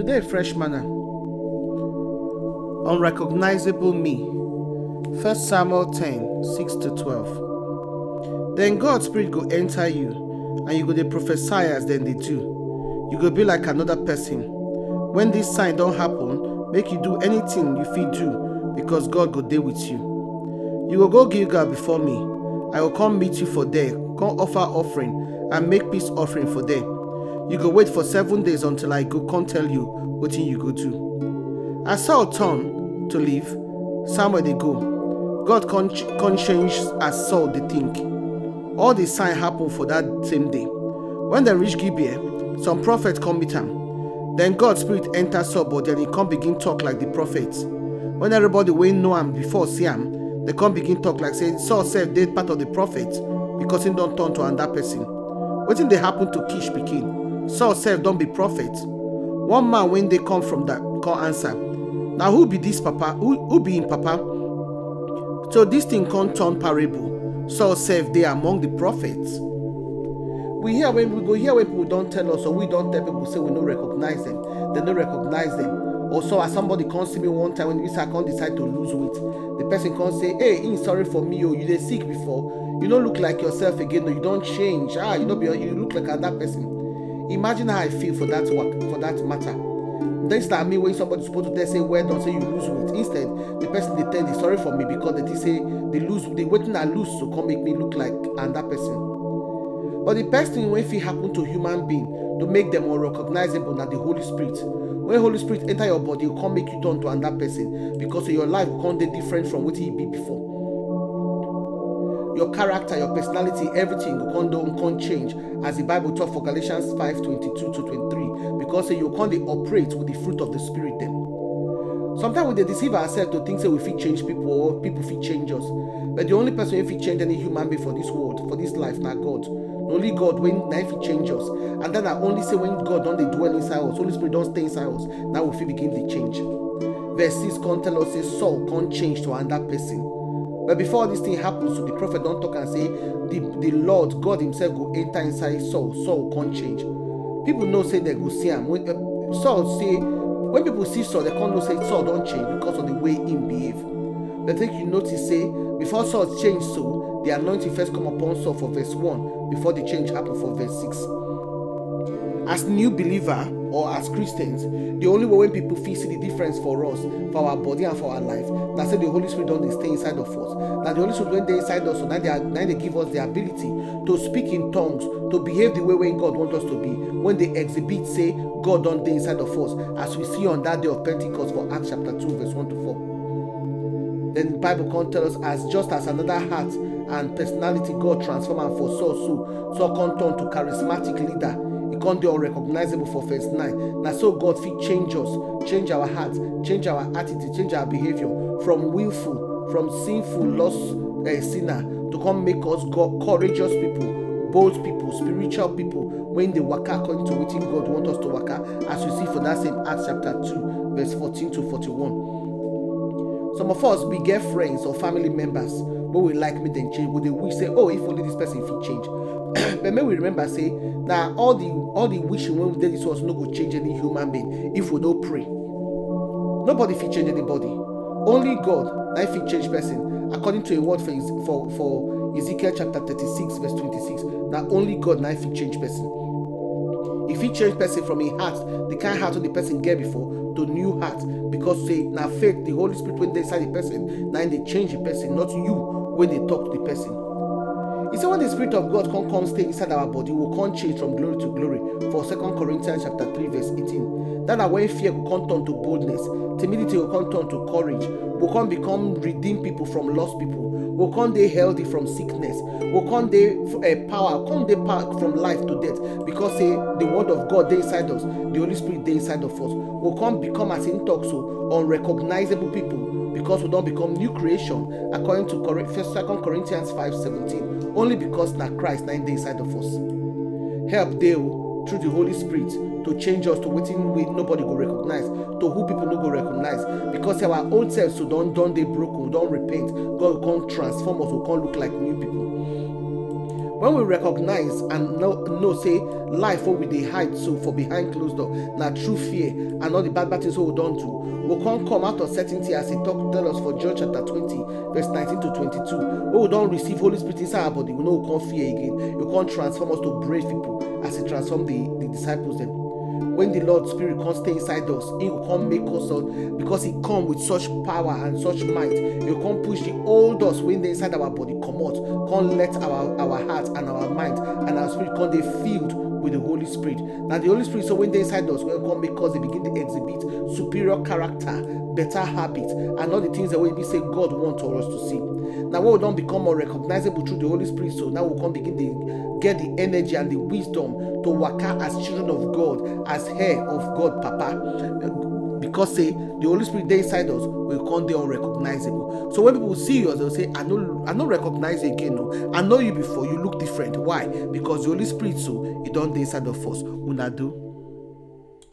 Today, fresh manna. Unrecognizable me. 1 Samuel 10 6 to 12. Then God's Spirit go enter you, and you go dey prophesy as dem dey do. You go be like another person. When this sign don't happen, make you do anything you fit do, because God go dey with you. You will go go Gilgal before me. I will come meet you for there, come offer offering, and make peace offering for there. You go wait for seven days until I go come tell you wetin you go do. As Saul turn to leave, Samuel dey go. God come, come change as Saul dey think. All the sign happen for that same day. When they reach Gibeah, some prophets come meet him. Then God spirit enter Saul body and he come begin talk like the prophets. When everybody wey know am before see am, they come begin talk like say Saul said they part of the prophets because he don't turn to another person. What did they happen to Kish pikin? Saul said, Don't be prophet. One man when they come from that call answer. Now who be this papa? Who, who be him papa? So this thing come turn parable. Saul sef dey among the prophets. We hear when we go hear when people don't tell us or we don't tell people say we don't recognize them. They don't recognize them. Or so as somebody come see me one time when Isa come decide to lose weight, the person can't say, "Hey, he sorry for me. Oh, you dey sick before. You don't look like yourself again. No, you don change. Ah, you no be. You look like another person." Imagine how I feel for that work for that matter. This na me when somebody supposed to tell say well done say you lose weight. Instead, the person they tell dey sorry for me because they say they lose they waiting I lose so come make me look like another person. But the best thing wey fit happen to human being to make them unrecognizable na the Holy Spirit. When Holy Spirit enter your body, go come make you turn to another person because your life go come different from what e be before. Your character, your personality, everything go come don come change as the Bible talk for Galatians 5 22 to 23 because say you dey operate with the fruit of the Spirit dem. Sometimes we deceive ourselves to think that we fit change people or people fit change us. But the only person wey fit change any human being for this world, for this life, na God. Only God when him fit change us. And then I only say when God don dey dwell inside us, Holy Spirit don't stay inside us, now we fit begin dey change. Verse 6 come tell us say Saul come change to another person. But before this thing happens, so the prophet don't talk and say, the, the Lord, God Himself, go enter inside Saul. Saul can't change. People know say they go see him. When uh, Saul say, when people see Saul, they can't know say Saul don't change because of the way him behave. But think you notice say before Saul change so the anointing first come upon Saul for verse 1 before the change happen for verse 6. As new believer or as Christians, the only way when people feel see the difference for us, for our body and for our life, that say the Holy Spirit don't stay inside of us. That the Holy Spirit when they inside us, so now they are, now they give us the ability to speak in tongues, to behave the way when God wants us to be. When they exhibit, say God don't they inside of us, as we see on that day of Pentecost for Acts chapter 2, verse 1 to 4. Then the Bible can tell us as just as another heart and personality God transform and for Saul so Saul come turn to charismatic leader e come dey unrecognizable for verse 9 Now, so god fit change us change our heart change our attitude change our behaviour from willful from sinful lost uh, sinner to come make us god courageous people bold people spiritual people. When they waka according to wetin god want us to waka as we see for that same acts chapter 2 verse 14 to 41 some of us we get friends or family members wey we like make dem change we dey wish say oh if only this person fit change. But make we remember say na all the all the wishing wey we dey this world no go change any human being if we no pray. Nobody fit change anybody. Only god na fit change person. According to a word for for for ezekiel chapter thirty-six verse twenty-six na only god na fit change person. E fit change person from a heart the kind heart wey the person get before to new heart because say na faith the holy spirit wey dey inside the person na im dey change the person not you wey dey talk to the person. E say when the spirit of god come come stay inside our body we come change from glory to glory. For second corinthians chapter three verse eighteen. That na when fear go come turn to boldness timidity will come turn to courage we come become redeem people from lost people we come dey healthy from sickness we come dey uh, power come dey power from life to death because say the word of god they inside us the holy spirit they inside of us. We come become as so unrecognizable people because we don't become new creation according to first second corinthians five seventeen. Only because na christ na inside of us. Help dey oh, through the holy spirit to change us to wetin we nobody go recognize to who people no go recognize. Because our old self so oh, don don dey broken we don repent. God go come transform us we come look like new people when we recognize and know, know say life what we dey hide so for behind closed door na true fear and all the bad bad things wey we don do we come come out of certainty as he talk tell us for john chapter twenty verse nineteen to twenty-two. We don receive holy spirit inside our body we no go come fear again. We come transform us to brave people as he transform the the disciples dem when the lord spirit come stay inside us he go come make us all because he come with such power and such might. He go come push the old us wey dey inside our body come out, come let our our heart and our mind and our spirit come dey filled with the holy spirit. Now the holy spirit so when they inside us wey come us dey begin to exhibit superior character better habit and all the things that be say god want for us to see. When we don become more recognizable through the holy spirit so now we come begin to get the energy and the wisdom to waka as children of god as heir of god papa. Because say the holy spirit dey inside us we come dey unrecognizable. So when people see you, they go say i no i no recognize you again No, I know you before. You look different. Why? Because the holy spirit so e don dey inside of us. Una do.